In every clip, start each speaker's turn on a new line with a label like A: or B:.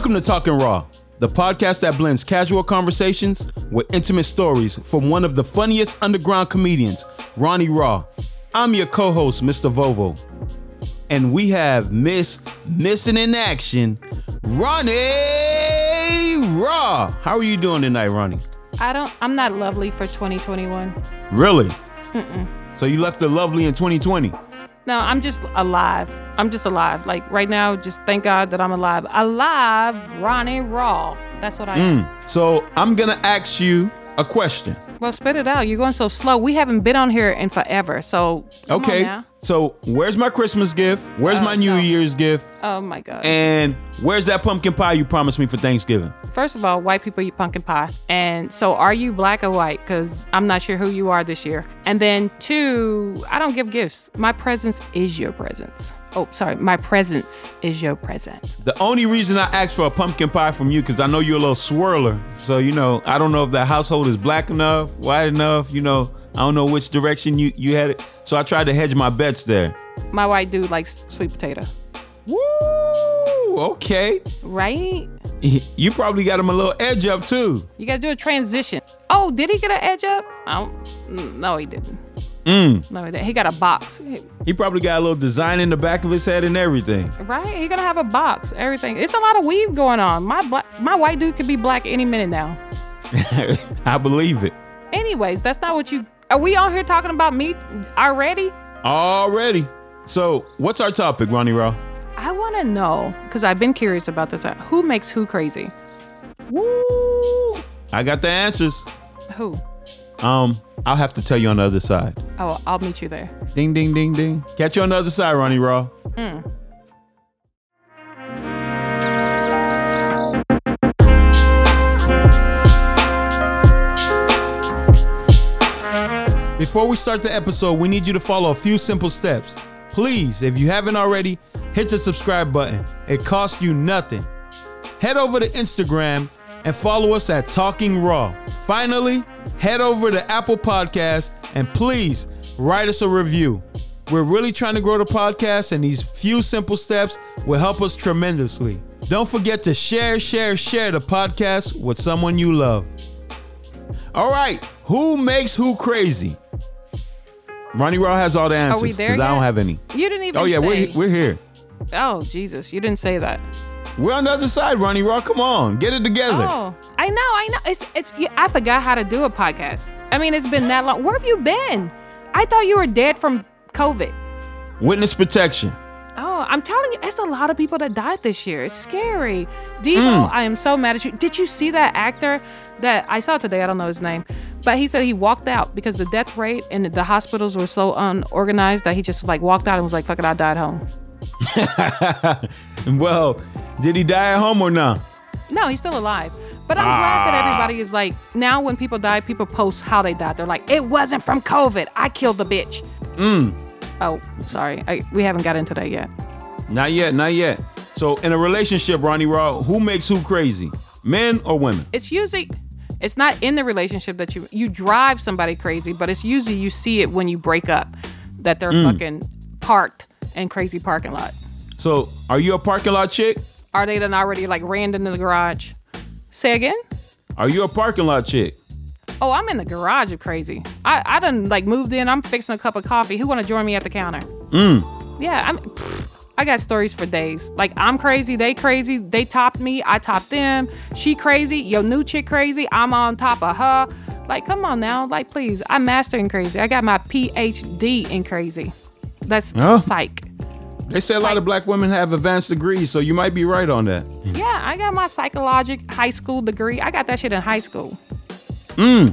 A: Welcome to Talking Raw, the podcast that blends casual conversations with intimate stories from one of the funniest underground comedians, Ronnie Raw. I'm your co-host, Mr. Vovo. And we have Miss Missing in Action, Ronnie Raw. How are you doing tonight, Ronnie?
B: I don't. I'm not lovely for 2021.
A: Really? So you left the lovely in 2020.
B: No, I'm just alive. I'm just alive. Like right now, just thank God that I'm alive. Alive, Ronnie Raw. That's what I am. Mm.
A: So I'm gonna ask you a question.
B: Well, spit it out. You're going so slow. We haven't been on here in forever. So
A: Okay. So where's my Christmas gift? Where's
B: Oh,
A: my New
B: no.
A: Year's gift?
B: Oh my God.
A: And where's that pumpkin pie you promised me for Thanksgiving?
B: First of all, white people eat pumpkin pie. And so, are you black or white? Because I'm not sure who you are this year. And then, two, I don't give gifts. My presence is your presence. Oh, sorry. My presence is your present.
A: The only reason I asked for a pumpkin pie from you because I know you're a little swirler. So you know, I don't know if that household is black enough, white enough. You know, I don't know which direction you you had it. So I tried to hedge my bets there.
B: My white dude likes sweet potato.
A: Woo! Okay.
B: Right?
A: You probably got him a little edge up too.
B: You gotta do a transition. Oh, did he get an edge up? I don't, mm, no, he didn't.
A: Mm.
B: No, he didn't. He got a box.
A: He probably got a little design in the back of his head and everything.
B: Right? He gonna have a box. Everything. It's a lot of weave going on. My black, my white dude could be black any minute now.
A: I believe it.
B: Anyways, that's not what you. Are we on here talking about me already?
A: Already. So, what's our topic, Ronnie Raw?
B: I want to know because I've been curious about this. Who makes who crazy?
A: Woo! I got the answers.
B: Who?
A: Um, I'll have to tell you on the other side.
B: Oh, I'll meet you there.
A: Ding, ding, ding, ding. Catch you on the other side, Ronnie Raw. Before we start the episode, we need you to follow a few simple steps. Please, if you haven't already, hit the subscribe button. It costs you nothing. Head over to Instagram and follow us at Talking Raw. Finally, head over to Apple Podcasts and please write us a review. We're really trying to grow the podcast, and these few simple steps will help us tremendously. Don't forget to share, share, share the podcast with someone you love. All right, who makes who crazy? Ronnie Raw has all the answers
B: we there Because
A: I don't have any.
B: You didn't even.
A: Oh yeah,
B: say.
A: we're we're here.
B: Oh Jesus, you didn't say that.
A: We're on the other side, Ronnie Raw. Come on, get it together.
B: Oh, I know, I know. It's it's. I forgot how to do a podcast. I mean, it's been that long. Where have you been? I thought you were dead from COVID.
A: Witness protection.
B: Oh, I'm telling you, it's a lot of people that died this year. It's scary. Devo, mm. I am so mad at you. Did you see that actor that I saw today? I don't know his name, but he said he walked out because the death rate and the hospitals were so unorganized that he just like walked out and was like, "Fuck it, I died home."
A: well, did he die at home or not?
B: No, he's still alive. But I'm glad that everybody is like now when people die, people post how they died. They're like, it wasn't from COVID. I killed the bitch.
A: Mm.
B: Oh, sorry. I, we haven't got into that yet.
A: Not yet, not yet. So in a relationship, Ronnie Raw, who makes who crazy? Men or women?
B: It's usually it's not in the relationship that you you drive somebody crazy, but it's usually you see it when you break up that they're fucking parked in crazy parking lot.
A: So are you a parking lot chick?
B: Are they then already like ran into the garage? Say again?
A: Are you a parking lot chick?
B: Oh, I'm in the garage of crazy. I, I done like moved in. I'm fixing a cup of coffee. Who want to join me at the counter?
A: Mm.
B: Yeah, I'm. pfft, I got stories for days. Like I'm crazy, they crazy, they topped me, I topped them. She crazy, your new chick crazy, I'm on top of her. Like, come on now, like please. I'm mastering crazy. I got my PhD in crazy. That's
A: Oh.
B: psych.
A: They say a lot of black women have advanced degrees, so you might be right on that.
B: Yeah, I got my psychologic high school degree. I got that shit in high school. Mm.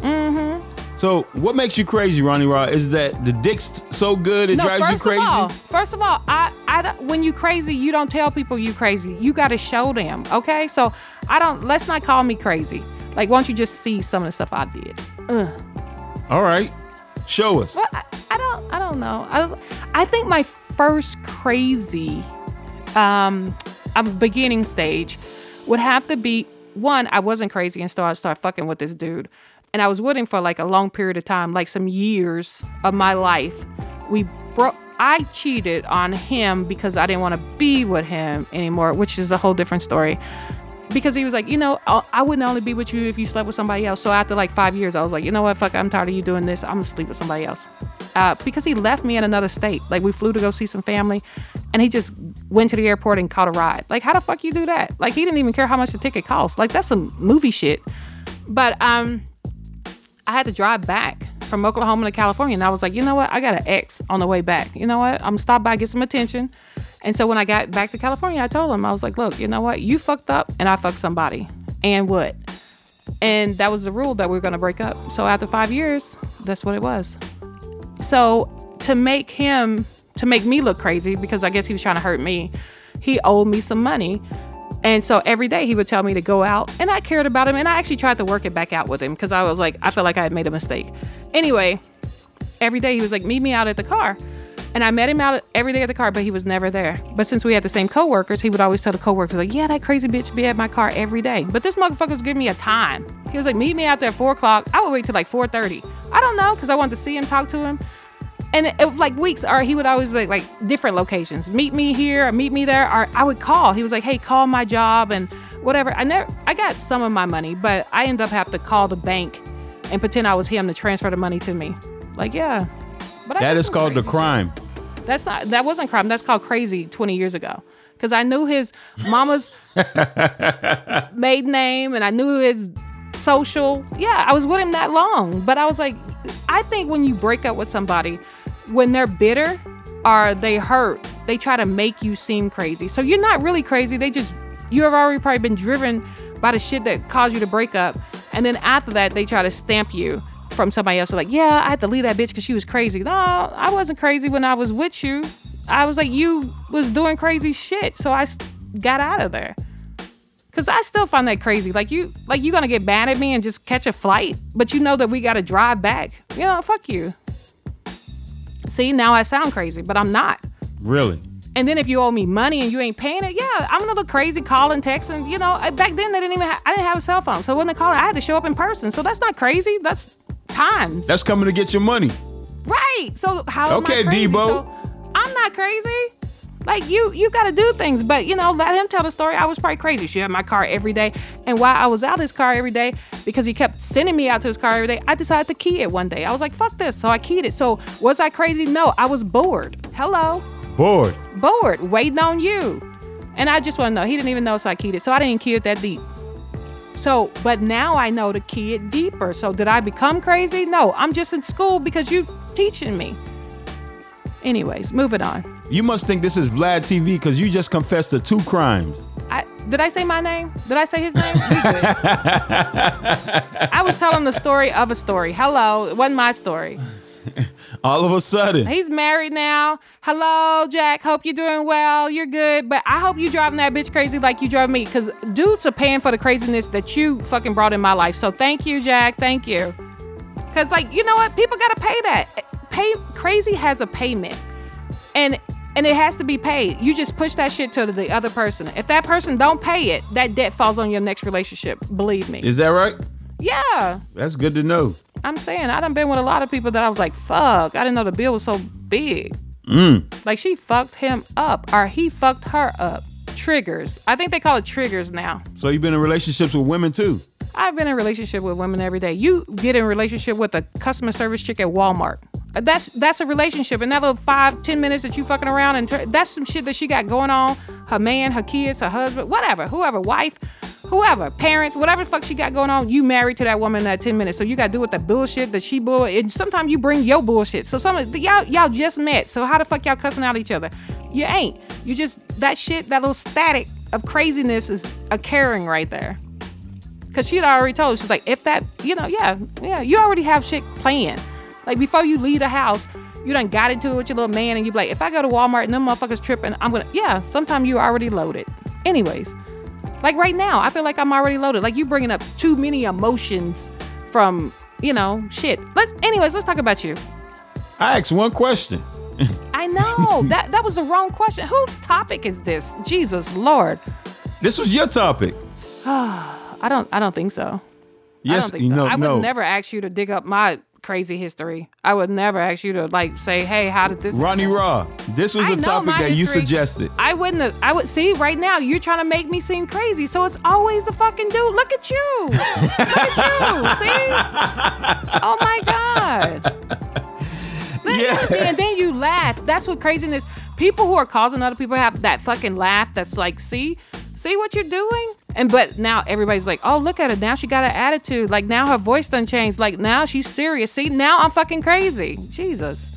B: Mm-hmm.
A: So what makes you crazy, Ronnie Raw? Is that the dick's so good it
B: no,
A: drives you crazy?
B: of all, first of all, I, I, when you crazy, you don't tell people you crazy. You got to show them, okay? So I don't. Let's not call me crazy. Like, why don't you just see some of the stuff I did?
A: All right. Show us.
B: Well, I, I don't. I don't know. I, I think my first crazy, um, um, beginning stage would have to be one. I wasn't crazy and started start fucking with this dude, and I was with him for like a long period of time, like some years of my life. We broke. I cheated on him because I didn't want to be with him anymore, which is a whole different story. Because he was like, you know, I wouldn't only be with you if you slept with somebody else. So after like five years, I was like, you know what, fuck, I'm tired of you doing this. I'm gonna sleep with somebody else. Uh, because he left me in another state. Like we flew to go see some family, and he just went to the airport and caught a ride. Like how the fuck you do that? Like he didn't even care how much the ticket cost. Like that's some movie shit. But um, I had to drive back from Oklahoma to California, and I was like, you know what? I got an ex on the way back. You know what? I'm gonna stop by get some attention. And so when I got back to California, I told him I was like, look, you know what? You fucked up, and I fucked somebody, and what? And that was the rule that we were gonna break up. So after five years, that's what it was. So to make him to make me look crazy because I guess he was trying to hurt me, he owed me some money. And so every day he would tell me to go out, and I cared about him, and I actually tried to work it back out with him because I was like, I felt like I had made a mistake. Anyway, every day he was like, meet me out at the car. And I met him out every day at the car, but he was never there. But since we had the same coworkers, he would always tell the coworkers, like, yeah, that crazy bitch be at my car every day. But this motherfucker was giving me a time. He was like, meet me out there at four o'clock. I would wait till like 4.30. I don't know, because I wanted to see him, talk to him. And it, like weeks, or he would always be like different locations. Meet me here, or meet me there, or I would call. He was like, hey, call my job and whatever. I never, I got some of my money, but I ended up having to call the bank and pretend I was him to transfer the money to me. Like, yeah. But
A: That
B: got
A: called the crime.
B: That's not. That wasn't crime. That's called crazy. Twenty years ago, because I knew his mama's maiden name and I knew his social. Yeah, I was with him that long, but I was like, I think when you break up with somebody, when they're bitter or they hurt, they try to make you seem crazy. So you're not really crazy. They just you have already probably been driven by the shit that caused you to break up, and then after that, they try to stamp you from somebody else. Like, yeah, I had to leave that bitch because she was crazy. No, I wasn't crazy when I was with you. I was like, you was doing crazy shit, so I got out of there. Cause I still find that crazy. Like you, like you gonna get mad at me and just catch a flight, but you know that we gotta drive back. You know, fuck you. See, now I sound crazy, but I'm not.
A: Really?
B: And then if you owe me money and you ain't paying it, yeah, I'm gonna look crazy calling, texting. You know, back then they didn't even. Ha- I didn't have a cell phone, so when they called, I had to show up in person. So that's not crazy. That's times.
A: That's coming to get your money.
B: Right. So how
A: Okay,
B: am I crazy?
A: Debo.
B: So I'm not crazy. Like you, you got to do things, but you know, let him tell the story. I was probably crazy. She had my car every day, and while I was out his car every day, because he kept sending me out to his car every day, I decided to key it one day. I was like, "Fuck this!" So I keyed it. So was I crazy? No, I was bored. Hello,
A: Bored.
B: bored, waiting on you, and I just want to know. He didn't even know, so I keyed it. So I didn't key it that deep. So, but now I know to key it deeper. So did I become crazy? No, I'm just in school because you teaching me. Anyways, moving on.
A: You must think this is Vlad TV because you just confessed to two crimes.
B: I did I say my name? Did I say his name? I was telling the story of a story. Hello, it wasn't my story.
A: All of a sudden.
B: He's married now. Hello, Jack. Hope you're doing well. You're good. But I hope you're driving that bitch crazy like you drove me. Cause dudes are paying for the craziness that you fucking brought in my life. So thank you, Jack. Thank you. Cause like, you know what? People gotta pay that. Pay crazy has a payment. And and it has to be paid. You just push that shit to the other person. If that person don't pay it, that debt falls on your next relationship. Believe me.
A: Is that right?
B: Yeah.
A: That's good to know.
B: I'm saying I done been with a lot of people that I was like, fuck, I didn't know the bill was so big. Mm. Like she fucked him up or he fucked her up. Triggers. I think they call it triggers now.
A: So you've been in relationships with women too.
B: I've been in relationship with women every day. You get in relationship with a customer service chick at Walmart. Uh, That's that's a relationship. And that little five, ten minutes that you fucking around and that's some shit that she got going on. Her man, her kids, her husband, whatever, whoever, wife, whoever, parents, whatever the fuck she got going on. You married to that woman in that ten minutes, so you got to do with the bullshit that she bull. And sometimes you bring your bullshit. So some of y'all y'all just met. So how the fuck y'all cussing out each other? You ain't. You just that shit, that little static of craziness is a caring right there. Cause she had already told. She's like, if that, you know, yeah, yeah, you already have shit planned. Like before you leave the house, you done got into it with your little man, and you be like, if I go to Walmart and them motherfuckers tripping, I'm gonna, yeah. Sometimes you already loaded. Anyways, like right now, I feel like I'm already loaded. Like you bringing up too many emotions from, you know, shit. Let's, anyways, let's talk about you.
A: I asked one question.
B: I know that that was the wrong question. Whose topic is this? Jesus Lord,
A: This was your topic.
B: I don't, I don't think so. I
A: Yes,
B: don't think
A: you
B: so.
A: know,
B: I would
A: no.
B: never ask you to dig up my crazy history. I would never ask you to like say, "Hey, how did this?"
A: Ronnie
B: happen?
A: Raw, this was
B: I
A: a topic that you suggested.
B: I wouldn't have. I would see right now. You're trying to make me seem crazy, so it's always the fucking dude. Look at you. Look at you. See? Oh my god.
A: Yeah.
B: See, and then you laugh. That's what craziness. People who are causing other people have that fucking laugh. That's like, see, see what you're doing. And but now everybody's like, oh look at her. Now she got an attitude. Like now her voice done changed. Like now she's serious. See, now I'm fucking crazy. Jesus,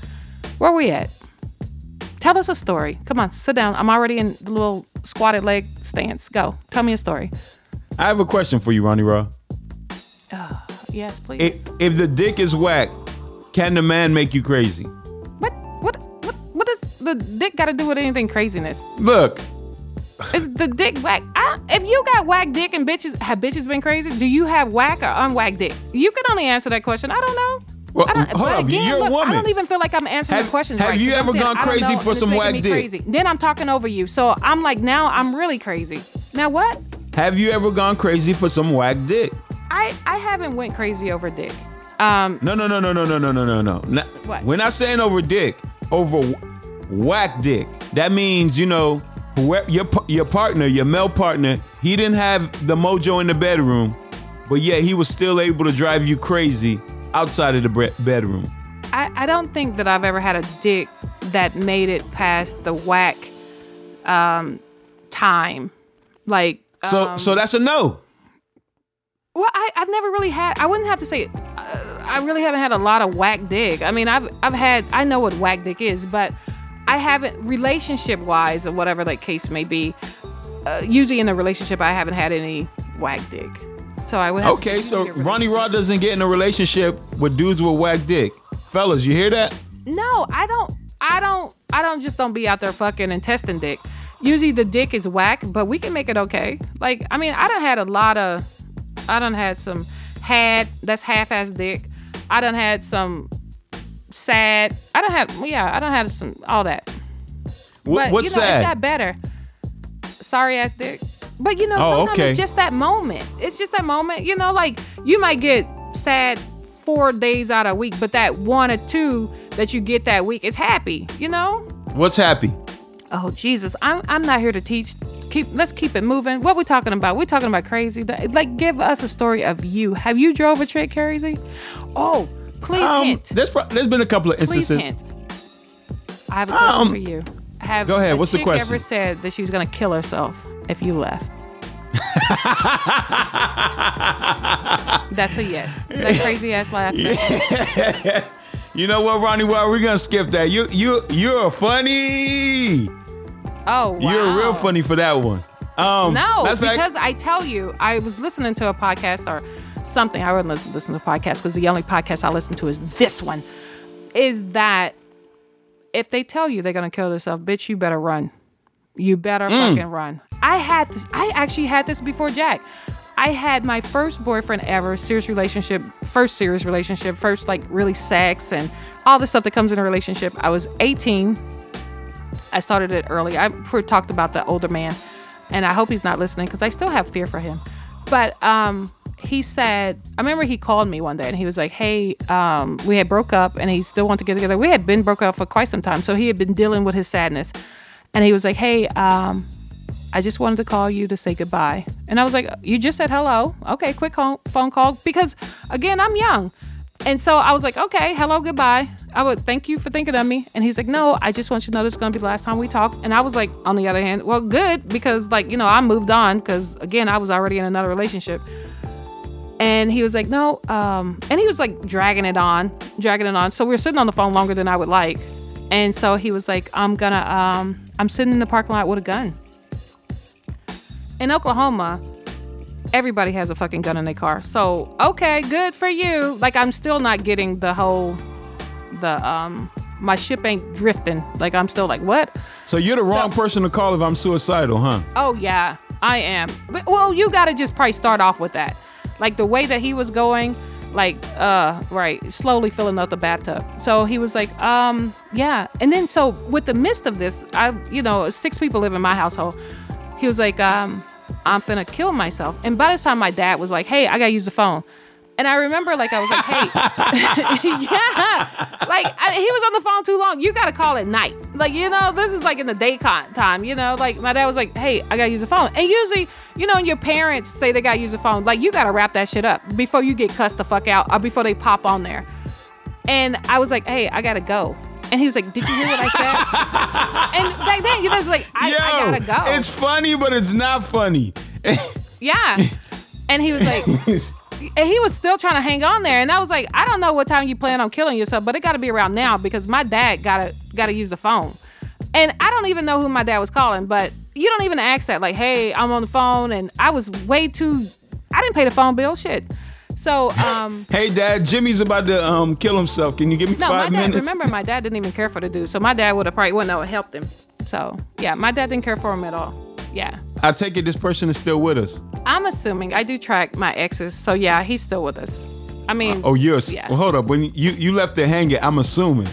B: where are we at? Tell us a story. Come on, sit down. I'm already in the little squatted leg stance. Go. Tell me a story.
A: I have a question for you, Ronnie Raw.
B: Uh, Yes, please.
A: If, if the dick is whack, can the man make you crazy?
B: what? What? What? What does the dick got to do with anything craziness?
A: Look,
B: Is the dick whack? I, if you got whack dick and bitches have bitches been crazy, do you have whack or unwhack dick? You can only answer that question. I don't know.
A: Well,
B: I don't,
A: hold
B: but
A: up,
B: again,
A: you're a woman.
B: I don't even feel like I'm answering
A: Have-
B: the questions
A: have
B: right,
A: you ever
B: saying,
A: gone crazy
B: know,
A: for some whack dick?
B: Crazy. Then I'm talking over you, so I'm like, now I'm really crazy. Now what?
A: have you ever gone crazy for some whack dick?
B: I I haven't went crazy over dick. Um,
A: No, no, no, no, no, no, no, no, no, no.
B: What?
A: We're not saying over dick, over whack dick. That means you know, your your partner, your male partner, he didn't have the mojo in the bedroom, but yet he was still able to drive you crazy outside of the bre- bedroom.
B: I, I don't think that I've ever had a dick that made it past the whack um, time. Like,
A: So,
B: um,
A: so that's a no.
B: well, I, I've never really had. I wouldn't have to say. Uh, I really haven't had a lot of whack dick. I mean, I've I've had. I know what whack dick is, but I haven't relationship wise or whatever that case may be. Uh, usually in a relationship, I haven't had any whack dick. So I would have.
A: Okay, so Ronnie Raw doesn't get in a relationship with dudes with whack dick. Fellas, you hear that?
B: No, I don't. I don't. I don't just don't be out there fucking and testing dick. Usually the dick is whack, but we can make it okay. Like I mean, I done had a lot of. I done had some had that's half-ass dick. I done had some sad. I don't have yeah. I don't have some all that.
A: Wh-
B: But
A: what's
B: you know,
A: sad?
B: it's got better. Sorry ass dick. But you know,
A: Oh,
B: sometimes
A: okay.
B: it's just that moment. It's just that moment. You know, like you might get sad four days out of a week, but that one or two that you get that week is happy. You know?
A: What's happy?
B: Oh Jesus, I'm I'm not here to teach. Keep let's keep it moving. What we talking about? we talking about crazy. Like, give us a story of you. Have you drove a trick crazy? Oh, please
A: Um,
B: hint.
A: there's pro- there's been a couple of
B: Please
A: instances.
B: hint. I have a question
A: Um,
B: for you. Have
A: go ahead,
B: a
A: what's the
B: chick
A: question?
B: ever said that she was gonna kill herself if you left? That's a yes. That crazy ass laugh.
A: You know what, Ronnie? Well, we're gonna skip that. You you you're funny.
B: Oh, wow.
A: You're real funny for that one. Um,
B: No,
A: that's like-
B: because I tell you, I was listening to a podcast or something. I wouldn't listen- to a podcast because the only podcast I listen to is this one. Is that if they tell you they're gonna kill themselves, bitch, you better run. You better
A: Mm.
B: fucking run. I had this. I actually had this before Jack. I had my first boyfriend ever, serious relationship, first serious relationship, first like really sex and all the stuff that comes in a relationship. I was 18. I started it early. I talked about the older man, and I hope he's not listening because I still have fear for him. But um, he said, I remember he called me one day and he was like, "Hey, um, we had broke up, and he still wanted to get together. We had been broke up for quite some time, so he had been dealing with his sadness." And he was like, "Hey, um, I just wanted to call you to say goodbye." And I was like, "You just said hello. Okay, quick phone call because again, I'm young." And so I was like, okay, hello, goodbye. I would thank you for thinking of me. And he's like, no, I just want you to know this is going to be the last time we talk. And I was like, on the other hand, well, good, because like, you know, I moved on because again, I was already in another relationship. And he was like, no, um, and he was like dragging it on, dragging it on. So we were sitting on the phone longer than I would like. And so he was like, I'm gonna, um, I'm sitting in the parking lot with a gun. In Oklahoma, everybody has a fucking gun in their car. So, okay, good for you. Like I'm still not getting the whole the um my ship ain't drifting. Like I'm still like, what?
A: so you're the wrong
B: So-
A: person to call if I'm suicidal, huh?
B: Oh yeah, I am. But well, you got to just probably start off with that. Like the way that he was going, like uh right, slowly filling up the bathtub. So he was like, um, yeah. And then so with the midst of this, I you know, six people live in my household. He was like, um, I'm finna kill myself. And by this time my dad was like, hey, I gotta use the phone. And I remember, like, I was like, hey, yeah. Like, I, he was on the phone too long. You got to call at night. Like, you know, this is like in the daytime time, you know? Like, my dad was like, hey, I got to use the phone. And usually, you know, when your parents say they got to use the phone, like, you got to wrap that shit up before you get cussed the fuck out or before they pop on there. And I was like, hey, I got to go. And he was like, "Did you hear what I said?" and back then, you know, was like, I,
A: Yo,
B: "I gotta go."
A: It's funny, but it's not funny.
B: Yeah. And he was like, and he was still trying to hang on there. And I was like, I don't know what time you plan on killing yourself, but it got to be around now because my dad gotta gotta use the phone. And I don't even know who my dad was calling, but you don't even ask that. Like, hey, I'm on the phone, and I was way too. I didn't pay the phone bill. Shit. So, um,
A: hey, Dad, Jimmy's about to um kill himself. Can you give me
B: no,
A: five
B: my dad.
A: minutes?
B: Remember, my dad didn't even care for the dude. So my dad would have probably wouldn't have helped him. So yeah, my dad didn't care for him at all. Yeah.
A: I take it this person is still with us.
B: I'm assuming I do track my exes, so yeah, he's still with us. I mean,
A: Oh, you're.
B: Yeah.
A: Well, hold up. When you you left it hanging, I'm assuming.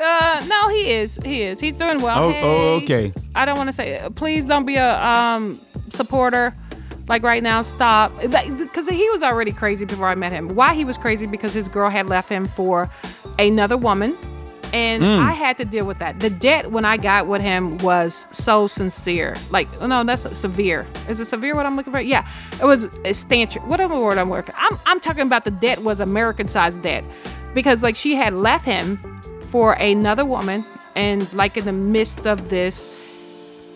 B: uh, no, he is. He is. He's doing well.
A: Oh, oh, okay.
B: I don't want to say. Please don't be a um supporter. Like right now, stop. Because he was already crazy before I met him. Why he was crazy? Because his girl had left him for another woman, and
A: Mm.
B: I had to deal with that. The debt when I got with him was so sincere. Like, no, that's severe. Is it severe? What I'm looking for? Yeah, it was a stanch. Whatever word I'm working. I'm I'm talking about the debt was American sized debt, because like she had left him for another woman, and like in the midst of this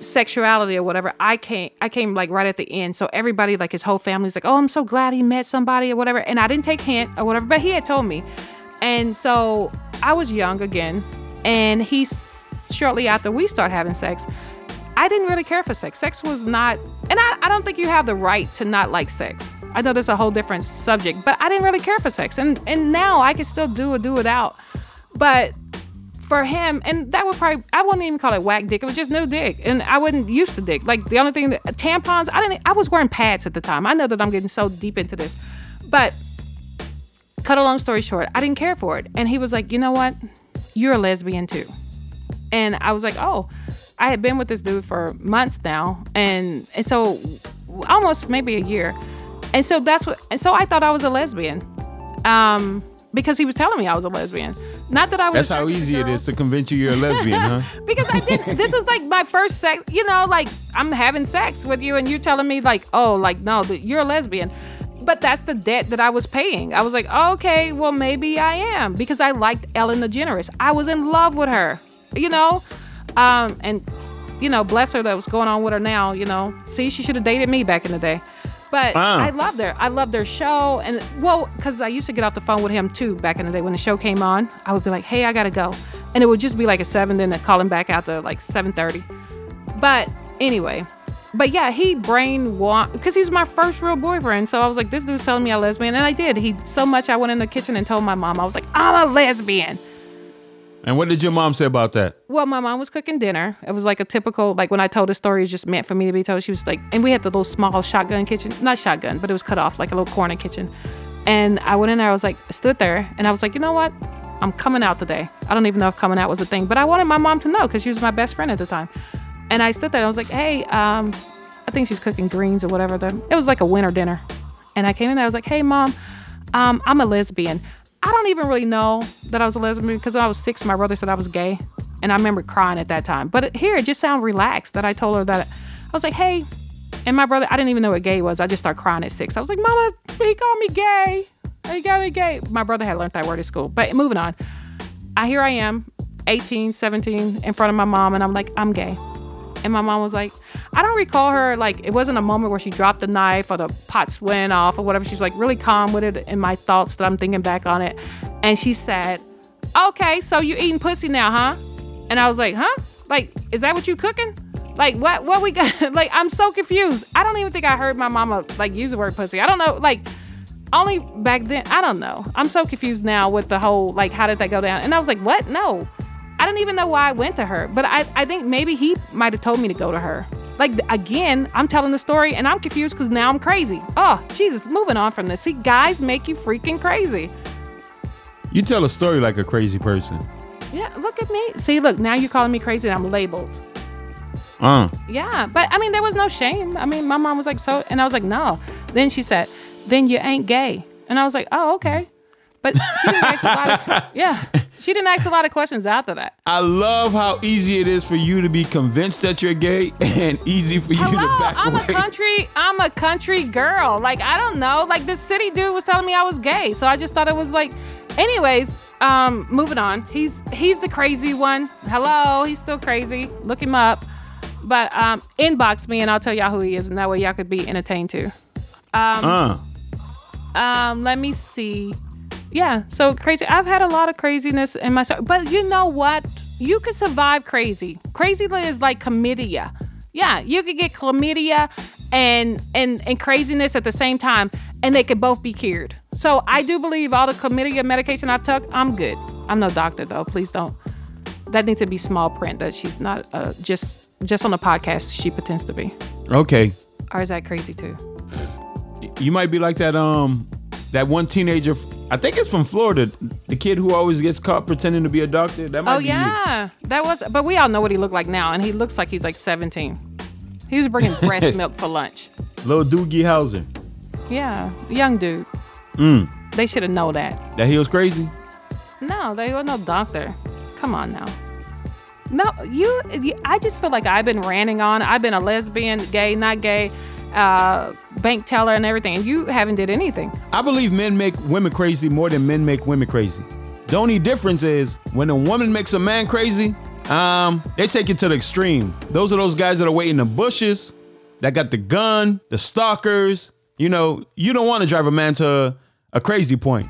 B: sexuality or whatever i came i came like right at the end so everybody like his whole family's like oh i'm so glad he met somebody or whatever and i didn't take hint or whatever but he had told me and so i was young again and he shortly after we start having sex i didn't really care for sex sex was not and I, I don't think you have the right to not like sex i know that's a whole different subject but i didn't really care for sex and and now i can still do it do it out but for him, and that would probably I wouldn't even call it whack dick. It was just no dick, and I wasn't used to dick. Like the only thing that tampons, I didn't. I was wearing pads at the time. I know that I'm getting so deep into this, but cut a long story short, I didn't care for it. And he was like, you know what, you're a lesbian too, and I was like, oh, I had been with this dude for months now, and and so almost maybe a year, and so that's what, and so I thought I was a lesbian, um, because he was telling me I was a lesbian. Not that I was.
A: That's how easy it is to convince you you're a lesbian, huh?
B: because I didn't. This was like my first sex. You know, like I'm having sex with you, and you're telling me like, oh, like no, that you're a lesbian. But that's the debt that I was paying. I was like, okay, well maybe I am because I liked Ellen DeGeneres. I was in love with her. You know, um, and you know, bless her that was going on with her now. You know, see, she should have dated me back in the day. But
A: Ah.
B: I loved her. I loved their show, and well, because I used to get off the phone with him too back in the day when the show came on. I would be like, "Hey, I gotta go," and it would just be like a seven, then I'd call him back after like seven thirty. But anyway, but yeah, he brainwashed because he was my first real boyfriend. So I was like, "This dude's telling me I'm lesbian," and I did. He so much I went in the kitchen and told my mom I was like, "I'm a lesbian."
A: And what did your mom say about that?
B: Well, my mom was cooking dinner. It was like a typical, like when I told the story, it's just meant for me to be told. She was like, and we had the little small shotgun kitchen, not shotgun, but it was cut off like a little corner kitchen. And I went in there, I was like, stood there, and I was like, you know what? I'm coming out today. I don't even know if coming out was a thing, but I wanted my mom to know because she was my best friend at the time. And I stood there, and I was like, hey, um, I think she's cooking greens or whatever. It was like a winter dinner. And I came in there, I was like, hey, mom, um, I'm a lesbian. I don't even really know that I was a lesbian because when I was six, my brother said I was gay. And I remember crying at that time. But here, it just sounded relaxed that I told her that I was like, hey, and my brother, I didn't even know what gay was. I just started crying at six. I was like, Mama, he called me gay. He got me gay. My brother had learned that word at school. But moving on. I here I am, 18, 17, in front of my mom, and I'm like, I'm gay. And my mom was like, I don't recall her like it wasn't a moment where she dropped the knife or the pots went off or whatever. She's like really calm with it in my thoughts that I'm thinking back on it. And she said, Okay, so you eating pussy now, huh? And I was like, huh? Like, is that what you cooking? Like what what we got like I'm so confused. I don't even think I heard my mama like use the word pussy. I don't know, like only back then I don't know. I'm so confused now with the whole like how did that go down? And I was like, what? No. I don't even know why I went to her. But I, I think maybe he might have told me to go to her. Like again, I'm telling the story and I'm confused because now I'm crazy. Oh, Jesus, moving on from this. See, guys make you freaking crazy.
A: You tell a story like a crazy person.
B: Yeah, look at me. See, look, now you're calling me crazy and I'm labeled.
A: Uh.
B: Yeah, but I mean, there was no shame. I mean, my mom was like, so, and I was like, no. Then she said, then you ain't gay. And I was like, oh, okay. But she didn't ask lot of, yeah, she didn't ask a lot of questions after that.
A: I love how easy it is for you to be convinced that you're gay and easy for you
B: Hello,
A: to back
B: I'm
A: away.
B: a country, I'm a country girl. Like, I don't know. Like, this city dude was telling me I was gay. So I just thought it was like, anyways, um, moving on. He's he's the crazy one. Hello, he's still crazy. Look him up. But um, inbox me and I'll tell y'all who he is, and that way y'all could be entertained too.
A: uh,
B: Um, let me see. Yeah, so crazy. I've had a lot of craziness in my but you know what? You can survive crazy. Crazy is like chlamydia. Yeah, you could get chlamydia and and and craziness at the same time, and they could both be cured. So I do believe all the chlamydia medication I've took, I'm good. I'm no doctor though. Please don't. That needs to be small print. That she's not uh, just just on the podcast. She pretends to be.
A: okay.
B: Or is that crazy too?
A: You might be like that um that one teenager I think it's from Florida, the kid who always gets caught pretending to be a doctor. That might
B: Oh
A: you.
B: yeah, that was. But we all know what he looked like now, and he looks like he's like 17. He was bringing breast milk for lunch.
A: Little Doogie Howser.
B: Yeah, young dude.
A: Mm.
B: They should have known that.
A: That he was crazy.
B: No, they were no doctor. Come on now. No, you, you. I just feel like I've been ranting on. I've been a lesbian, gay, not gay, uh, bank teller, and everything. You haven't did anything.
A: I believe men make women crazy more than men make women crazy. The only difference is when a woman makes a man crazy, um, they take it to the extreme. Those are those guys that are waiting in the bushes, that got the gun, the stalkers. You know, you don't want to drive a man to a crazy point.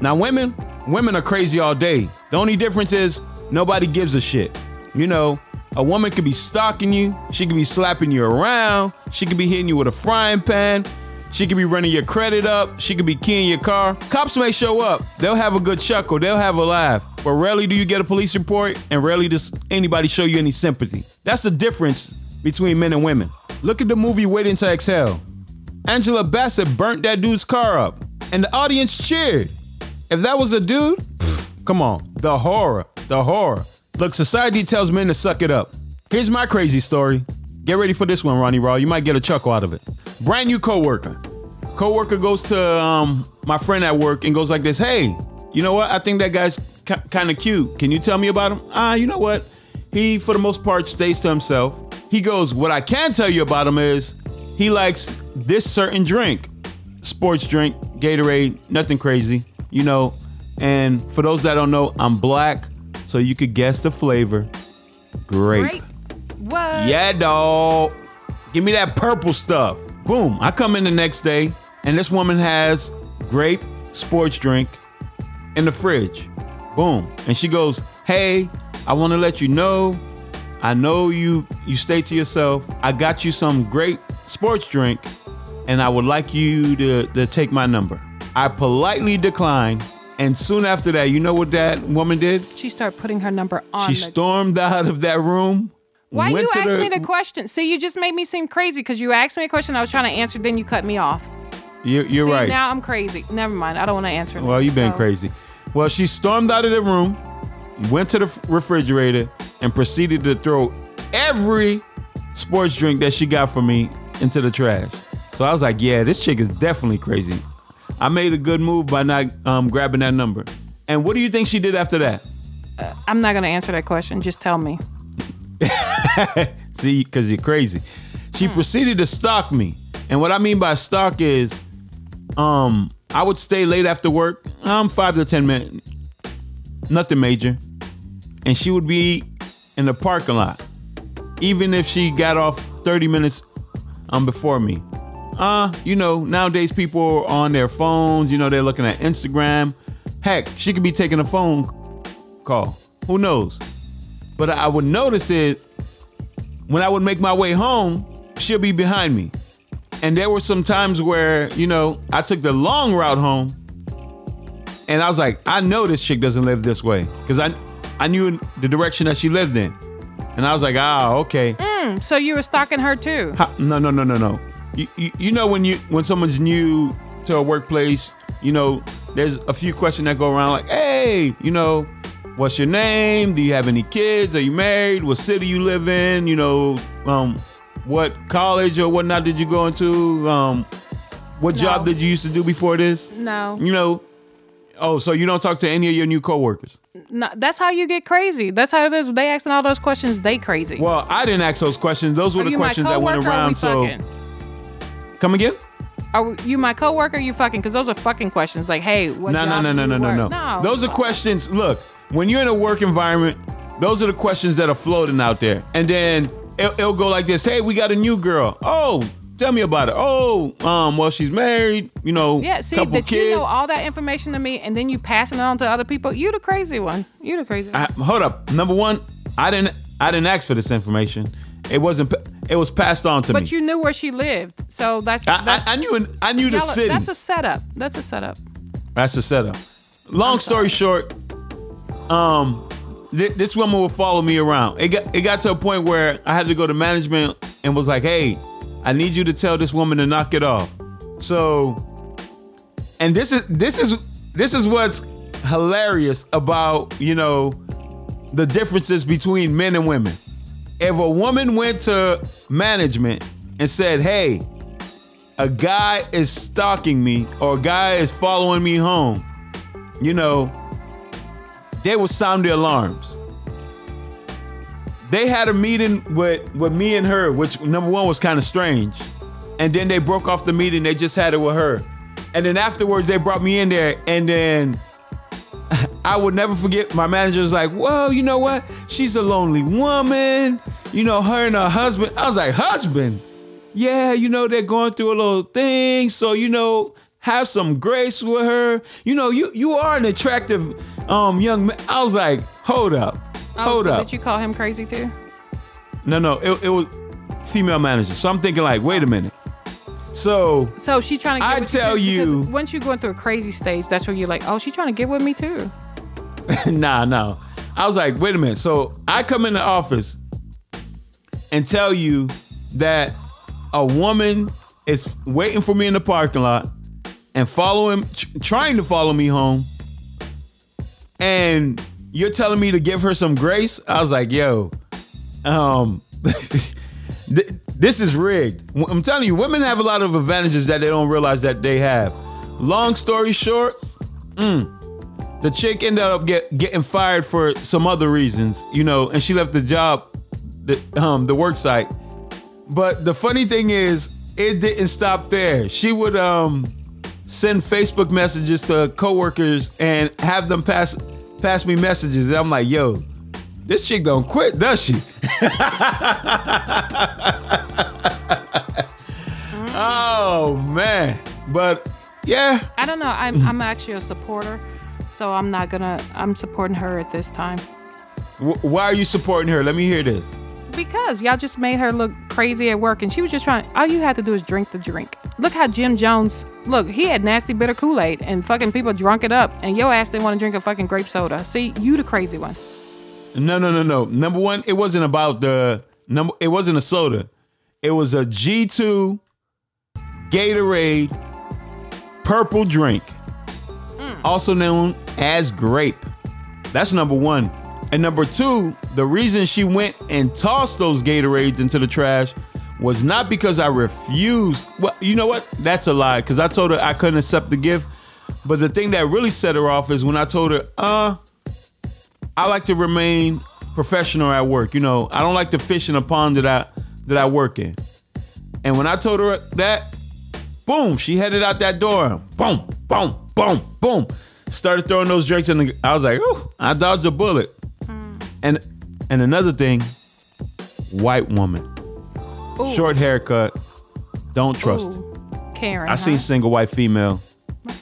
A: Now, women, women are crazy all day. The only difference is nobody gives a shit. You know, a woman could be stalking you, she could be slapping you around, she could be hitting you with a frying pan, she could be running your credit up, she could be keying your car. Cops may show up, they'll have a good chuckle, they'll have a laugh, but rarely do you get a police report and rarely does anybody show you any sympathy. That's the difference between men and women. Look at the movie Waiting to Exhale. Angela Bassett burnt that dude's car up, and the audience cheered. If that was a dude, pff, come on, the horror, the horror. Look, society tells men to suck it up. Here's my crazy story. Get ready for this one, Ronnie Raw. You might get a chuckle out of it. Brand new coworker. Coworker goes to um, my friend at work and goes like this, "Hey, you know what? I think that guy's ki- kind of cute. Can you tell me about him?" Ah, you know what? He, for the most part, stays to himself. He goes, "What I can tell you about him is he likes this certain drink, sports drink, Gatorade, nothing crazy, you know." And for those that don't know, I'm black, so you could guess the flavor. Grape.
B: Great. What?
A: Yeah, dog. Give me that purple stuff. Boom. I come in the next day, and this woman has grape sports drink in the fridge. Boom. And she goes, Hey, I want to let you know. I know you you stay to yourself. I got you some great sports drink, and I would like you to, to take my number. I politely declined. And soon after that, you know what that woman did?
B: She started putting her number on.
A: She
B: the-
A: stormed out of that room.
B: Why you asked
A: the-
B: me the question? See, you just made me seem crazy because you asked me a question I was trying to answer, then you cut me off.
A: You're, you're
B: See,
A: right.
B: Now I'm crazy. Never mind. I don't want to answer.
A: Well, you've been
B: So-
A: crazy. Well, she stormed out of the room, went to the refrigerator, and proceeded to throw every sports drink that she got from me into the trash. So I was like, yeah, this chick is definitely crazy. I made a good move by not um, grabbing that number. And what do you think she did after that?
B: I'm not gonna answer that question. Just tell me.
A: See, because you're crazy. She proceeded to stalk me. And what I mean by stalk is, um, I would stay late after work, um, five to ten minutes, nothing major, and she would be in the parking lot, even if she got off 30 minutes um before me. Uh, you know, nowadays people are on their phones. You know, they're looking at Instagram. Heck, she could be taking a phone call. Who knows? But I would notice it when I would make my way home, she'll be behind me. And there were some times where, you know, I took the long route home and I was like, I know this chick doesn't live this way. Cause I I knew the direction that she lived in. And I was like, ah, okay.
B: Hmm, so you were stalking her too?
A: How- no, no, no, no, no. You, you, you know when you when someone's new to a workplace, you know, there's a few questions that go around like, hey, you know, what's your name? Do you have any kids? Are you married? What city you live in? You know, um, what college or whatnot did you go into? Um, what job did you used to do before this?
B: No,
A: You know. Oh, so you don't talk to any of your new coworkers?
B: no, that's how you get crazy. That's how it is. They asking all those questions. They crazy.
A: Well, I didn't ask those questions. Those were
B: Are
A: the questions that went
B: or we
A: around. So
B: fucking?
A: Come again?
B: Are you my coworker? Or you fucking? Because those are fucking questions. Like, hey, what
A: No, no, no, no, no, no,
B: work?
A: no. Those are questions. Look, when you're in a work environment, those are the questions that are floating out there. And then it'll, it'll go like this: Hey, we got a new girl. Oh, tell me about it. Oh, um, well, she's married. You know,
B: Yeah, see
A: couple
B: that
A: kids.
B: you know all that information to me, and then you passing it on to other people. You the crazy one. You the crazy. One.
A: I, hold up. Number one, I didn't. I didn't ask for this information. It wasn't. It was passed on to me.
B: but you knew where she lived, so that's
A: I,
B: that's
A: I, I knew. an- I knew the city.
B: that's a setup. That's a setup.
A: That's a setup. Long story short, um, th- this woman would follow me around. It got it got to a point where I had to go to management and was like, "Hey, I need you to tell this woman to knock it off." So, and this is this is this is what's hilarious about you know the differences between men and women. If a woman went to management and said, "Hey," a guy is stalking me or a guy is following me home, you know, they would sound the alarms. They had a meeting with, with me and her, which number one was kind of strange. And then they broke off the meeting, they just had it with her. And then afterwards, they brought me in there, and then I would never forget my manager was like, "Well, you know what? She's a lonely woman. You know, her and her husband. I was like, Husband? Yeah, you know, they're going through a little thing. So, you know, have some grace with her. You know, you you are an attractive um young man. I was like, hold up.
B: Oh,
A: Hold
B: so
A: up.
B: Did you call him crazy too?
A: no, no, it, it was female manager. So I'm thinking like, wait a minute. So
B: So she trying to. Get
A: I
B: with
A: tell
B: you,
A: you-
B: once you're going through a crazy stage, that's where you're like, oh, she trying to get with me too.
A: nah, no. I was like, wait a minute. So I come in the office and tell you that a woman is waiting for me in the parking lot and following, tr- trying to follow me home, and you're telling me to give her some grace. I was like, yo, um, this is rigged. I'm telling you, women have a lot of advantages that they don't realize that they have. Long story short, the chick ended up get, getting fired for some other reasons, you know, and she left the job, the um the work site. But the funny thing is, it didn't stop there. She would um send Facebook messages to coworkers and have them pass pass me messages. And I'm like, yo, this chick don't quit, does she? oh man. But yeah,
B: I don't know. I'm I'm actually a supporter, so I'm not gonna. I'm supporting her at this time
A: w- why are you supporting her? Let me hear this.
B: because y'all just made her look crazy at work, and she was just trying. All you had to do is drink the drink. Look how Jim Jones. Look, he had nasty bitter Kool Aid, and fucking people drunk it up, and your ass didn't want to drink a fucking grape soda. See, you the crazy one.
A: No, no, no, no. Number one, it wasn't about the number. It wasn't a soda. It was a G two Gatorade purple drink, also known as grape. That's number one. And number two, the reason she went and tossed those Gatorades into the trash was not because I refused. Well, you know what? That's a lie. Because I told her I couldn't accept the gift. But the thing that really set her off is when I told her, uh, I like to remain professional at work. You know, I don't like to fish in a pond that I that I work in. And when I told her that, boom, she headed out that door. Boom, boom, boom, boom. Started throwing those drinks in the. I was like, ooh, I dodged a bullet. Mm. And and another thing, white woman,
B: Ooh.
A: short haircut, don't trust.
B: Ooh, Karen.
A: I seen single white female.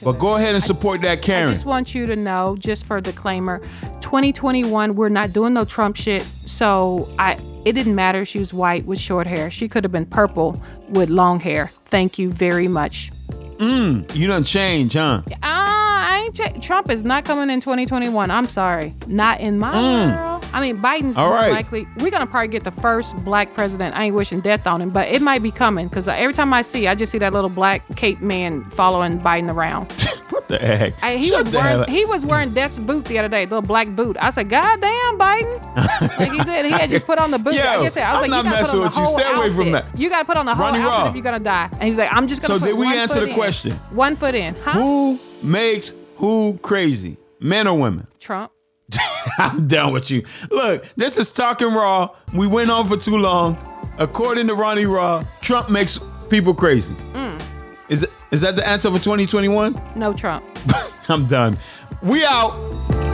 A: But go ahead and support that Karen.
B: I just want you to know, just for disclaimer, 2021, we're not doing no Trump shit. So I, it didn't matter. if She was white with short hair. She could have been purple with long hair. Thank you very much.
A: You done change, huh?
B: Ah, I ain't. Ch- Trump is not coming in 2021. I'm sorry, not in my world. I mean, Biden's
A: Mm. All
B: more
A: right.
B: likely. We're gonna probably get the first black president. I ain't wishing death on him, but it might be coming because every time I see, I just see that little black cape man following Biden around.
A: The heck?
B: I, he
A: Shut
B: was wearing he was wearing Death's boot the other day, the little black boot. I said, God damn, Biden. like he did. He had just put on the boot.
A: Yo,
B: I guess I was
A: I'm
B: like,
A: not
B: you
A: messing with you. Stay away from that.
B: You gotta put on the whole
A: Ronnie
B: outfit
A: Raw.
B: if you're gonna die. And he's like, I'm just gonna
A: So
B: put
A: did we answer the
B: in.
A: question?
B: One foot in. Huh?
A: Who makes who crazy? Men or women?
B: Trump.
A: I'm done with you. Look, this is talking raw. We went on for too long. According to Ronnie Raw, Trump makes people crazy.
B: Mm.
A: Is, is that the answer for 2021?
B: No Trump.
A: I'm done. We out.